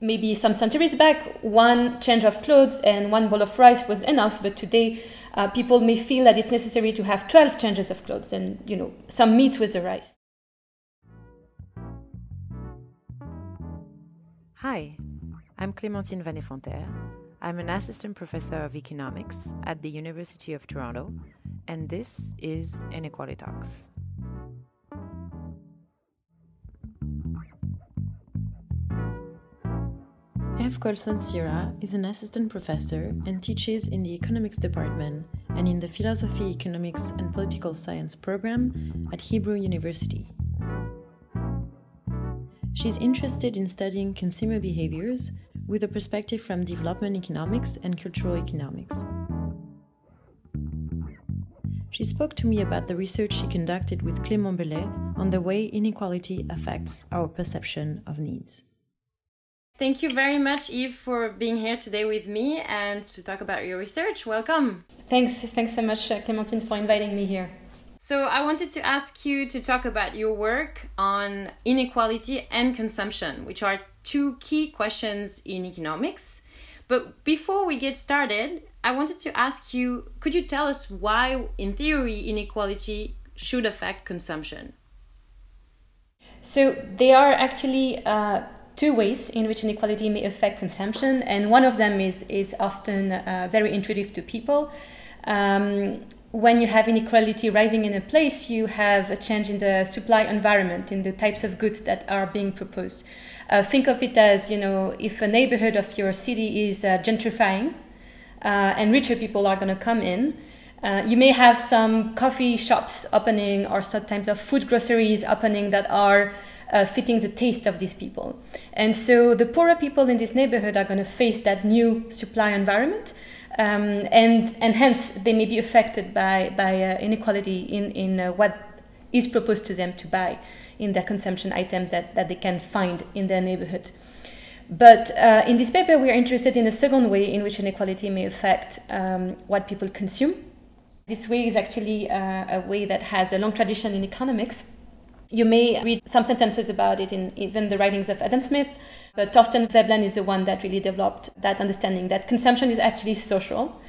maybe some centuries back, one change of clothes and one bowl of rice was enough, but today uh, people may feel that it's necessary to have 12 changes of clothes and, you know, some meat with the rice. Hi, I'm Clémentine Van Effenterre. I'm an assistant professor of economics at the University of Toronto, and this is Inequality Talks. Eve Colson-Sihra is an assistant professor and teaches in the economics department and in the philosophy, economics, and political science program at Hebrew University. She's interested in studying consumer behaviors with a perspective from development economics and cultural economics. She spoke to me about the research she conducted with Clément Bellet on the way inequality affects our perception of needs. Thank you very much, Eve, for being here today with me and to talk about your research. Welcome. Thanks, thanks so much, uh, Clémentine, for inviting me here. So, I wanted to ask you to talk about your work on inequality and consumption, which are two key questions in economics. But before we get started, I wanted to ask you could you tell us why, in theory, inequality should affect consumption? So, they are actually uh, two ways in which inequality may affect consumption, and one of them is, is often uh, very intuitive to people. Um, when you have inequality rising in a place, you have a change in the supply environment, in the types of goods that are being proposed. Uh, think of it as, you know, if a neighborhood of your city is uh, gentrifying uh, and richer people are going to come in, uh, you may have some coffee shops opening or sometimes of food groceries opening that are uh, fitting the taste of these people. And so the poorer people in this neighborhood are going to face that new supply environment. Um, and, and hence they may be affected by, by uh, inequality in, in uh, what is proposed to them to buy in their consumption items that, that they can find in their neighborhood. But uh, in this paper, we are interested in a second way in which inequality may affect um, what people consume. This way is actually uh, a way that has a long tradition in economics you may read some sentences about it in even the writings of Adam Smith, but Thorstein Veblen is the one that really developed that understanding that consumption is actually social.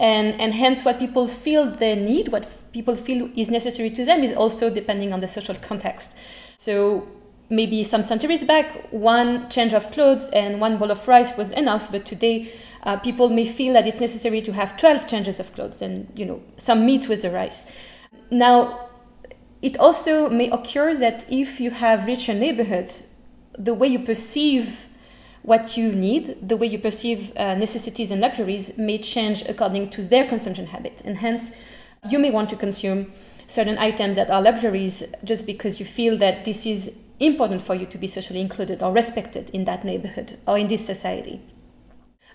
And, and hence, what people feel they need, what people feel is necessary to them, is also depending on the social context. So, maybe some centuries back, one change of clothes and one bowl of rice was enough, but today uh, people may feel that it's necessary to have 12 changes of clothes and you know some meat with the rice. Now, it also may occur that if you have richer neighborhoods, the way you perceive what you need, the way you perceive uh, necessities and luxuries may change according to their consumption habits. And hence, you may want to consume certain items that are luxuries just because you feel that this is important for you to be socially included or respected in that neighborhood or in this society.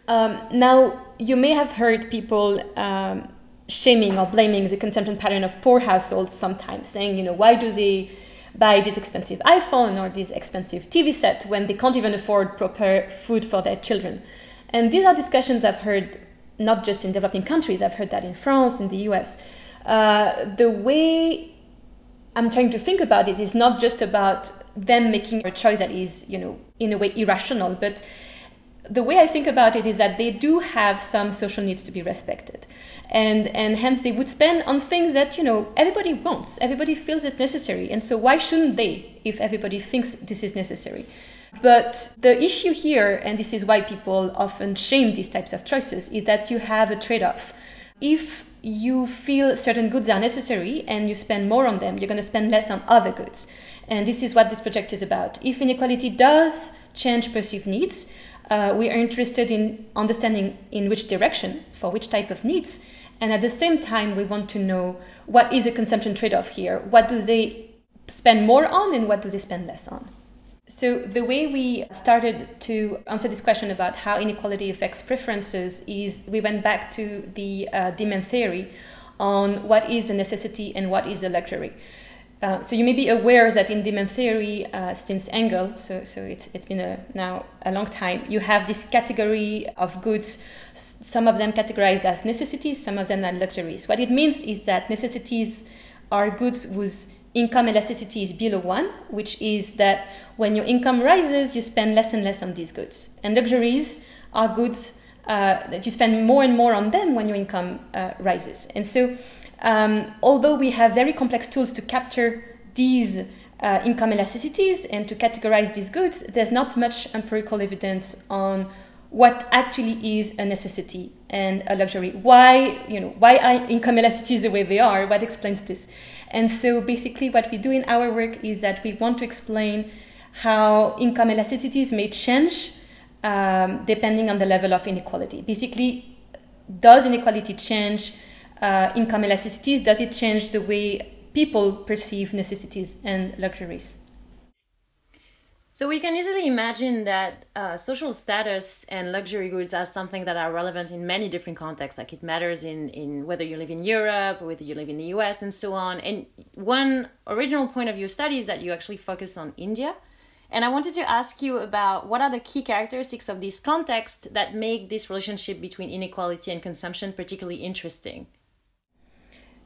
Um, now, you may have heard people um, shaming or blaming the consumption pattern of poor households sometimes, saying, you know, why do they buy this expensive iPhone or this expensive TV set when they can't even afford proper food for their children? And these are discussions I've heard not just in developing countries, I've heard that in France, in the US. Uh, the way I'm trying to think about it is not just about them making a choice that is, you know, in a way irrational, but the way I think about it is that they do have some social needs to be respected and and hence they would spend on things that you know everybody wants. Everybody feels it's necessary. And so why shouldn't they if everybody thinks this is necessary? But the issue here and this is why people often shame these types of choices is that you have a trade-off. If you feel certain goods are necessary and you spend more on them you're going to spend less on other goods. And this is what this project is about. If inequality does change perceived needs uh, we are interested in understanding in which direction for which type of needs and at the same time, we want to know what is a consumption trade off here? What do they spend more on and what do they spend less on? So, the way we started to answer this question about how inequality affects preferences is we went back to the uh, demand theory on what is a necessity and what is a luxury. Uh, so you may be aware that in demand theory, uh, since Engel, so, so it's, it's been a, now a long time, you have this category of goods, some of them categorized as necessities, some of them are luxuries. What it means is that necessities are goods whose income elasticity is below one, which is that when your income rises, you spend less and less on these goods. And luxuries are goods uh, that you spend more and more on them when your income uh, rises. And so, um, although we have very complex tools to capture these uh, income elasticities and to categorize these goods, there's not much empirical evidence on what actually is a necessity and a luxury. Why, you know, why are income elasticities the way they are? What explains this? And so basically what we do in our work is that we want to explain how income elasticities may change um, depending on the level of inequality. Basically, does inequality change uh, income elasticities? Does it change the way people perceive necessities and luxuries? So we can easily imagine that uh, social status and luxury goods are something that are relevant in many different contexts. Like it matters in, in whether you live in Europe, whether you live in the US, and so on. And one original point of your study is that you actually focus on India. And I wanted to ask you about what are the key characteristics of this context that make this relationship between inequality and consumption particularly interesting?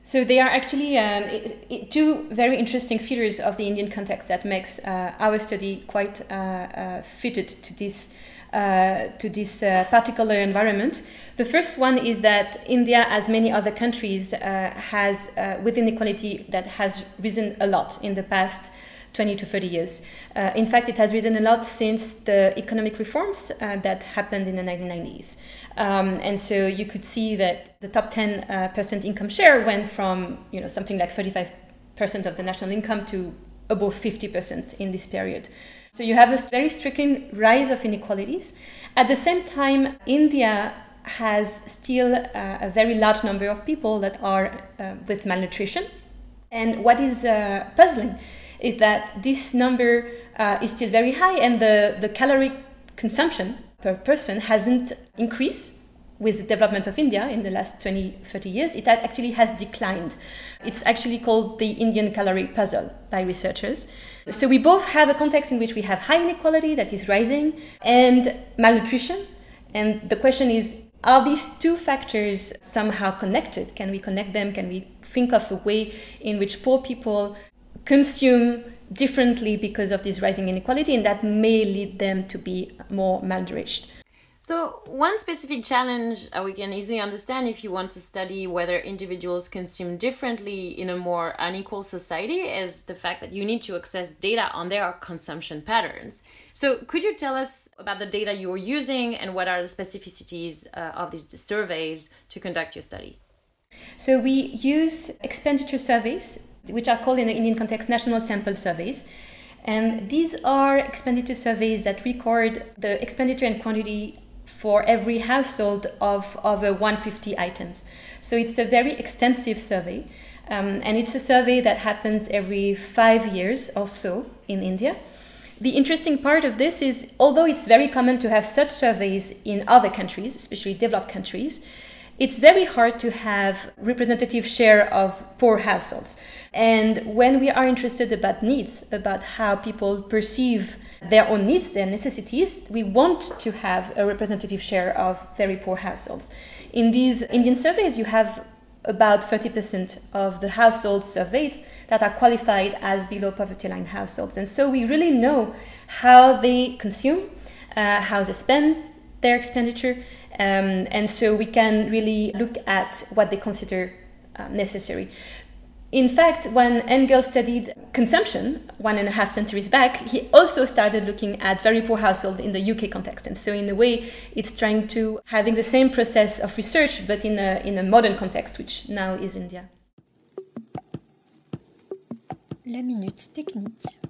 So they are actually um, it, it, two very interesting features of the Indian context that makes uh, our study quite uh, uh, fitted to this uh, to this uh, particular environment. The first one is that India, as many other countries, has with inequality that has risen a lot in the past 20 to 30 years. Uh, in fact, it has risen a lot since the economic reforms uh, that happened in the 1990s. Um, and so you could see that the top 10 uh, percent income share went from you know something like 35 percent of the national income to above 50 percent in this period. So you have a very striking rise of inequalities. At the same time, India has still uh, a very large number of people that are uh, with malnutrition. And what is uh, puzzling is that this number uh, is still very high and the, the calorie consumption per person hasn't increased with the development of India in the last 20, 30 years, it actually has declined. It's actually called the Indian calorie puzzle by researchers. So we both have a context in which we have high inequality that is rising and malnutrition. And the question is, are these two factors somehow connected? Can we connect them? Can we think of a way in which poor people consume differently because of this rising inequality, and that may lead them to be more malnourished. So, one specific challenge uh, we can easily understand if you want to study whether individuals consume differently in a more unequal society is the fact that you need to access data on their consumption patterns. So, could you tell us about the data you're using and what are the specificities uh, of these surveys to conduct your study? So, we use expenditure surveys which are called in the Indian context national sample surveys. And these are expenditure surveys that record the expenditure and quantity for every household of over 150 items. So it's a very extensive survey. Um, and it's a survey that happens every five years or so in India. The interesting part of this is, although it's very common to have such surveys in other countries, especially developed countries, it's very hard to have representative share of poor households. And when we are interested about needs, about how people perceive their own needs, their necessities, we want to have a representative share of very poor households. In these Indian surveys, you have about 30% of the households surveyed that are qualified as below poverty line households. And so we really know how they consume, uh, how they spend their expenditure, um, and so we can really look at what they consider uh, necessary. In fact, when Engel studied consumption one and a half centuries back, he also started looking at very poor households in the UK context. And so, in a way, it's trying to having the same process of research, but in a, in a modern context, which now is India. La minute technique.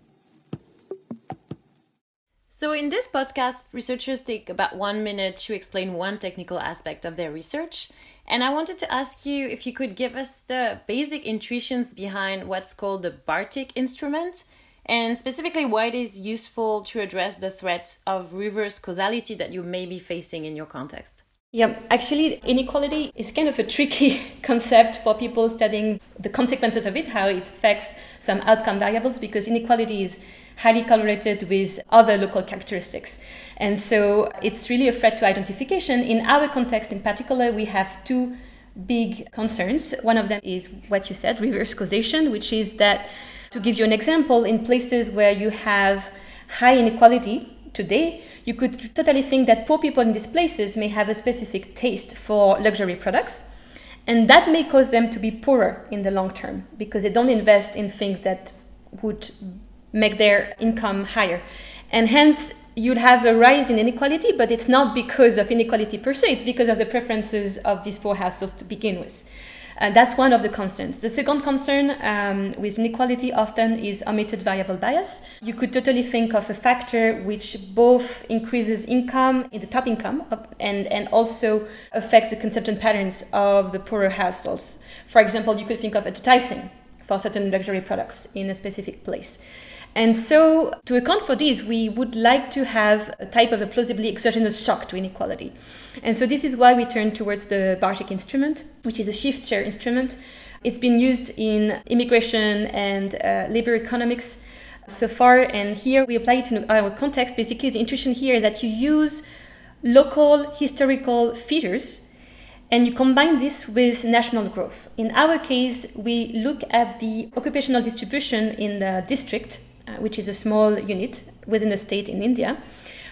So, in this podcast, researchers take about one minute to explain one technical aspect of their research. And I wanted to ask you if you could give us the basic intuitions behind what's called the Bartik instrument, and specifically why it is useful to address the threat of reverse causality that you may be facing in your context. Yeah, actually, inequality is kind of a tricky concept for people studying the consequences of it, how it affects some outcome variables, because inequality is highly correlated with other local characteristics. And so it's really a threat to identification. In our context, in particular, we have two big concerns. One of them is what you said, reverse causation, which is that to give you an example, in places where you have high inequality today, you could totally think that poor people in these places may have a specific taste for luxury products. And that may cause them to be poorer in the long term because they don't invest in things that would make their income higher. And hence, you'd have a rise in inequality, but it's not because of inequality per se, it's because of the preferences of these poor households to begin with. Uh, that's one of the concerns. The second concern um, with inequality often is omitted variable bias. You could totally think of a factor which both increases income in the top income and, and also affects the consumption patterns of the poorer households. For example, you could think of advertising for certain luxury products in a specific place. And so, to account for this, we would like to have a type of a plausibly exogenous shock to inequality. And so, this is why we turn towards the Bartik instrument, which is a shift share instrument. It's been used in immigration and uh, labor economics so far, and here we apply it in our context. Basically, the intuition here is that you use local historical features and you combine this with national growth. In our case, we look at the occupational distribution in the district Uh, which is a small unit within a state in India.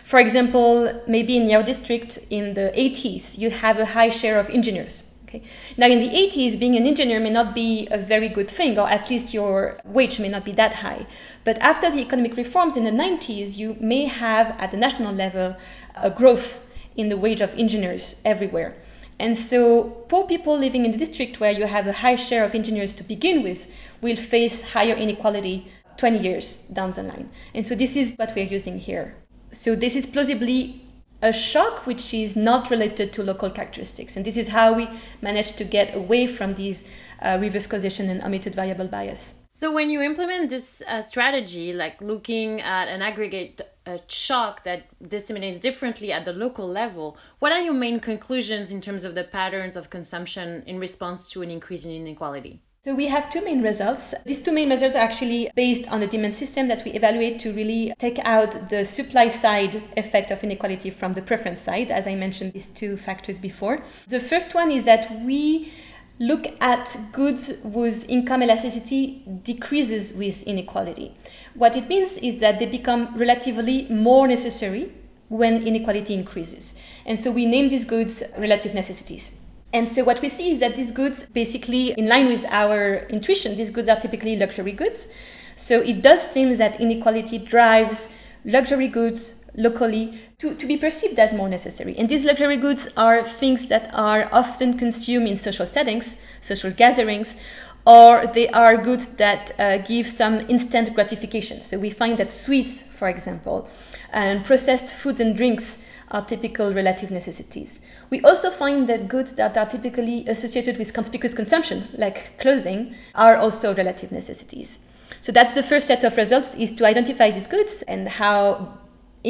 For example, maybe in your district in the 80s, you have a high share of engineers. Okay. Now, in the 80s, being an engineer may not be a very good thing, or at least your wage may not be that high. But after the economic reforms in the 90s, you may have at the national level a growth in the wage of engineers everywhere. And so, poor people living in the district where you have a high share of engineers to begin with will face higher inequality 20 years down the line. And so this is what we're using here. So this is plausibly a shock which is not related to local characteristics. And this is how we managed to get away from these uh, reverse causation and omitted variable bias. So when you implement this uh, strategy, like looking at an aggregate uh, shock that disseminates differently at the local level, what are your main conclusions in terms of the patterns of consumption in response to an increase in inequality? So we have two main results. These two main results are actually based on the demand system that we evaluate to really take out the supply side effect of inequality from the preference side, as I mentioned these two factors before. The first one is that we look at goods whose income elasticity decreases with inequality. What it means is that they become relatively more necessary when inequality increases. And so we name these goods relative necessities. And so what we see is that these goods, basically in line with our intuition, these goods are typically luxury goods. So it does seem that inequality drives luxury goods locally to, to be perceived as more necessary. And these luxury goods are things that are often consumed in social settings, social gatherings, or they are goods that uh, give some instant gratification. So we find that sweets, for example, and processed foods and drinks are typical relative necessities. We also find that goods that are typically associated with conspicuous consumption, like clothing, are also relative necessities. So that's the first set of results is to identify these goods and how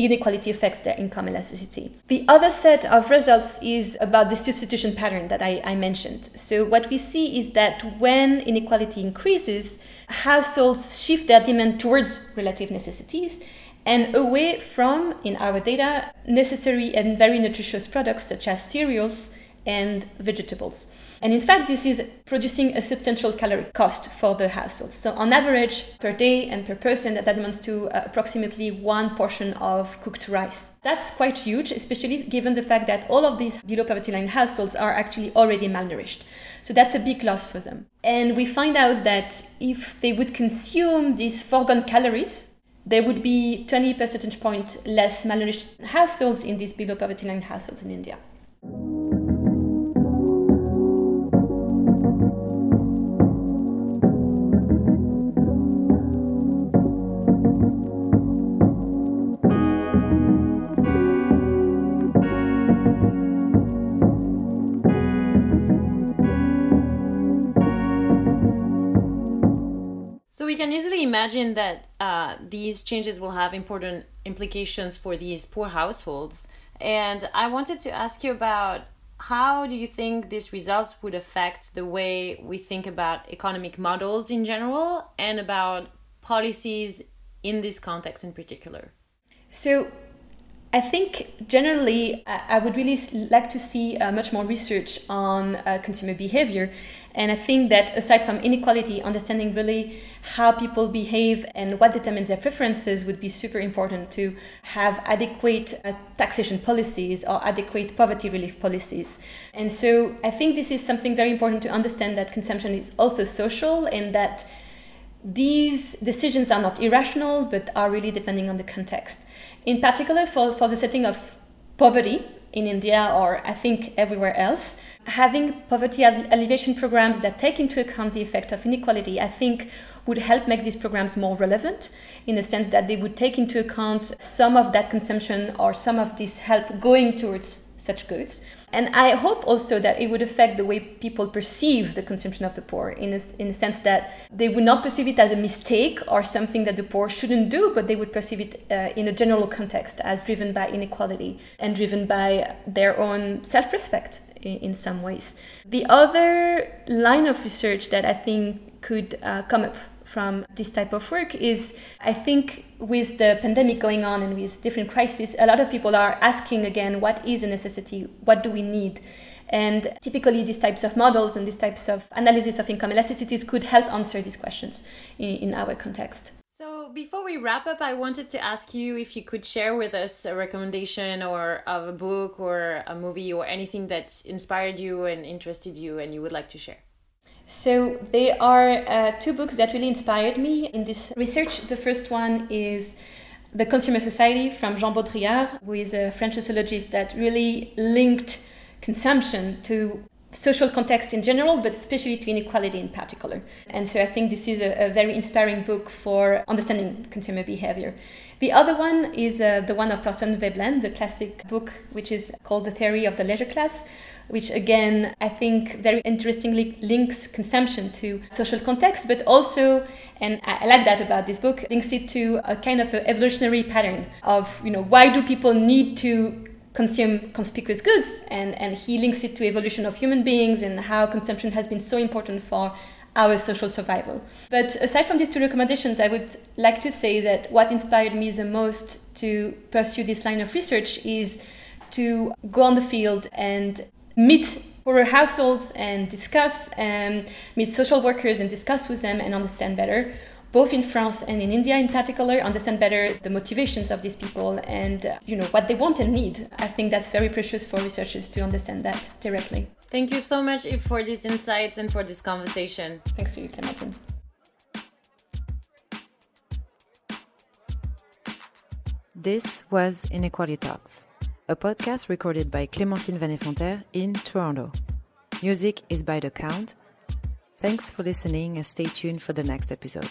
inequality affects their income elasticity. The other set of results is about the substitution pattern that I, I, mentioned. So, what we see is that when inequality increases, households shift their demand towards relative necessities and away from, in our data, necessary and very nutritious products such as cereals and vegetables. And in fact, this is producing a substantial calorie cost for the household. So, on average, per day and per person, that amounts to uh, approximately one portion of cooked rice. That's quite huge, especially given the fact that all of these below poverty line households are actually already malnourished. So, that's a big loss for them. And we find out that if they would consume these foregone calories, there would be 20 percentage point less malnourished households in these below poverty line households in India. Imagine that uh, these changes will have important implications for these poor households. And I wanted to ask you about how do you think these results would affect the way we think about economic models in general and about policies in this context in particular? So, I think generally, I would really like to see uh, much more research on uh, consumer behavior And I think that aside from inequality, understanding really how people behave and what determines their preferences would be super important to have adequate uh, taxation policies or adequate poverty relief policies. And so I think this is something very important to understand that consumption is also social and that these decisions are not irrational but are really depending on the context. In particular, for, for the setting of poverty in India or I think everywhere else, having poverty alleviation programs that take into account the effect of inequality, I think would help make these programs more relevant in the sense that they would take into account some of that consumption or some of this help going towards such goods. And I hope also that it would affect the way people perceive the consumption of the poor in a, in a sense that they would not perceive it as a mistake or something that the poor shouldn't do, but they would perceive it uh, in a general context as driven by inequality and driven by their own self respect in, in, some ways. The other line of research that I think could uh, come up from this type of work is I think with the pandemic going on and with different crises, a lot of people are asking again, what is a necessity? What do we need? And typically, these types of models and these types of analysis of income elasticities could help answer these questions in, in our context. So, before we wrap up, I wanted to ask you if you could share with us a recommendation or of a book or a movie or anything that inspired you and interested you and you would like to share. So there are uh, two books that really inspired me in this research. The first one is The Consumer Society from Jean Baudrillard, who is a French sociologist that really linked consumption to social context in general, but especially to inequality in particular. And so I think this is a, a very inspiring book for understanding consumer behavior. The other one is uh, the one of Thorstein Veblen, the classic book, which is called The Theory of the Leisure Class, which again, I think very interestingly links consumption to social context, but also, and I like that about this book, links it to a kind of evolutionary pattern of, you know, why do people need to consume conspicuous goods and, and he links it to evolution of human beings and how consumption has been so important for our social survival. But aside from these two recommendations, I would like to say that what inspired me the most to pursue this line of research is to go on the field and meet poorer households and discuss and meet social workers and discuss with them and understand better both in France and in India in particular, understand better the motivations of these people and uh, you know what they want and need. I think that's very precious for researchers to understand that directly. Thank you so much for these insights and for this conversation. Thanks to you, Clementine. This was Inequality Talks a podcast recorded by Clémentine Van Effenterre in Toronto. Music is by The Count. Thanks for listening and stay tuned for the next episode.